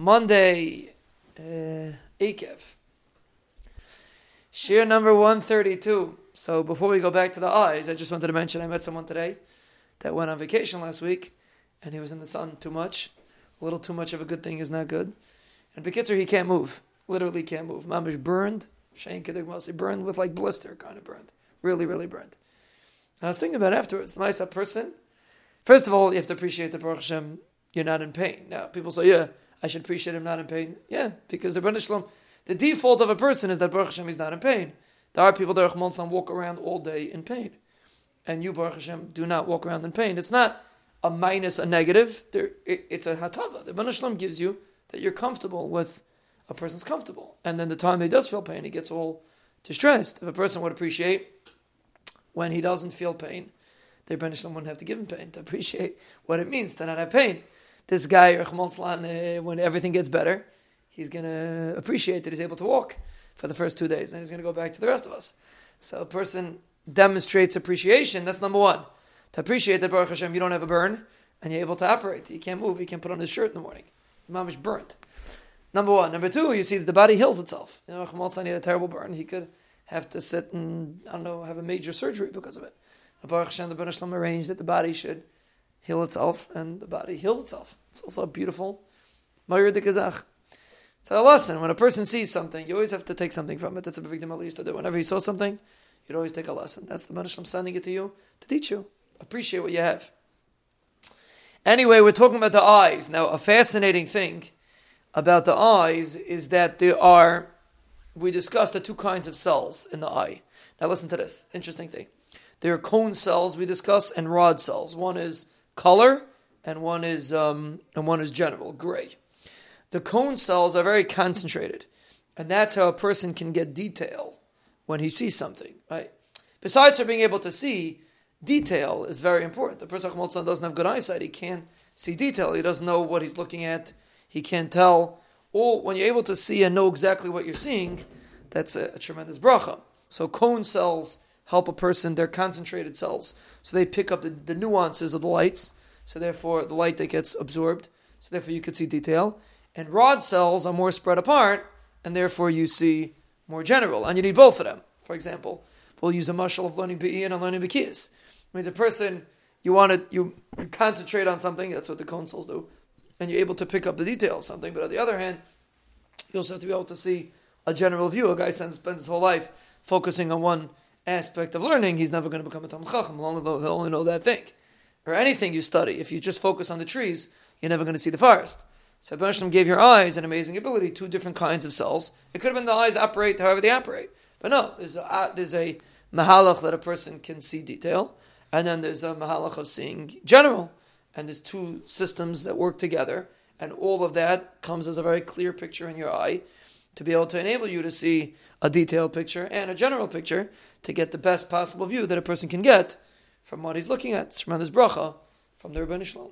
Monday, uh, Akev. Shiur number 132. So before we go back to the eyes, I just wanted to mention I met someone today that went on vacation last week and he was in the sun too much. A little too much of a good thing is not good. And Bekitzer, he can't move. Literally can't move. Mamish burned. Shane Kiddig burned with like blister kind of burned. Really, really burned. And I was thinking about afterwards. Nice, person. First of all, you have to appreciate the Baruch Hashem, you're not in pain. Now, people say, yeah, I should appreciate him not in pain. Yeah, because the Baruch Shalom, the default of a person is that Baruch Hashem is not in pain. There are people that walk around all day in pain. And you, Baruch Hashem, do not walk around in pain. It's not a minus, a negative. There, it, it's a hatava. The Baruch Shalom gives you that you're comfortable with a person's comfortable. And then the time he does feel pain, he gets all distressed. If a person would appreciate when he doesn't feel pain, the Ribbono Shel Olam wouldn't have to give him pain to appreciate what it means to not have pain this guy, uh, when everything gets better, he's going to appreciate that he's able to walk for the first two days. Then he's going to go back to the rest of us. So a person demonstrates appreciation. That's number one. To appreciate that Baruch Hashem, you don't have a burn and you're able to operate. You can't move. You can't put on his shirt in the morning. Your mom is burnt. Number one. Number two, you see that the body heals itself. You know, Chamalsan had a terrible burn. He could have to sit and, I don't know, have a major surgery because of it. Baruch Hashem, the Baruch Hashem arranged that the body should heal itself, and the body heals itself. It's also a beautiful Mayur de Kazach. It's a lesson. When a person sees something, you always have to take something from it. That's what Victim used to do. Whenever he saw something, you'd always take a lesson. That's the Manashlam sending it to you to teach you. Appreciate what you have. Anyway, we're talking about the eyes. Now, a fascinating thing about the eyes is that there are, we discussed the two kinds of cells in the eye. Now, listen to this. Interesting thing. There are cone cells we discuss and rod cells. One is color, and one is um, and one is general gray. The cone cells are very concentrated, and that's how a person can get detail when he sees something. Right. Besides for being able to see, detail is very important. The person doesn't have good eyesight; he can't see detail. He doesn't know what he's looking at. He can't tell. Or when you're able to see and know exactly what you're seeing, that's a, a tremendous bracha. So cone cells help a person, they're concentrated cells. So they pick up the, the nuances of the lights. So therefore, the light that gets absorbed. So therefore, you could see detail. And rod cells are more spread apart, and therefore you see more general. And you need both of them. For example, we'll use a mushal of learning Be'in and learning Be'kiyas. means a person, you want to, you, you concentrate on something, that's what the cone cells do, and you're able to pick up the detail of something. But on the other hand, you also have to be able to see a general view. A guy spends his whole life focusing on one aspect of learning, he's never going to become a Talmud Chacham. He'll only, he'll only know that thing. Or anything you study, if you just focus on the trees, you're never going to see the forest. So Hashem gave your eyes an amazing ability, two different kinds of cells. It could have been the eyes operate however they operate. But no, there's a, uh, there's a mahalach that a person can see detail, and then there's a mahalach of seeing general. And there's two systems that work together, and all of that comes as a very clear picture in your eye to be able to enable you to see a detailed picture and a general picture to get the best possible view that a person can get from what he's looking at. Tremendous bracha from the Ribbono Shel Olam.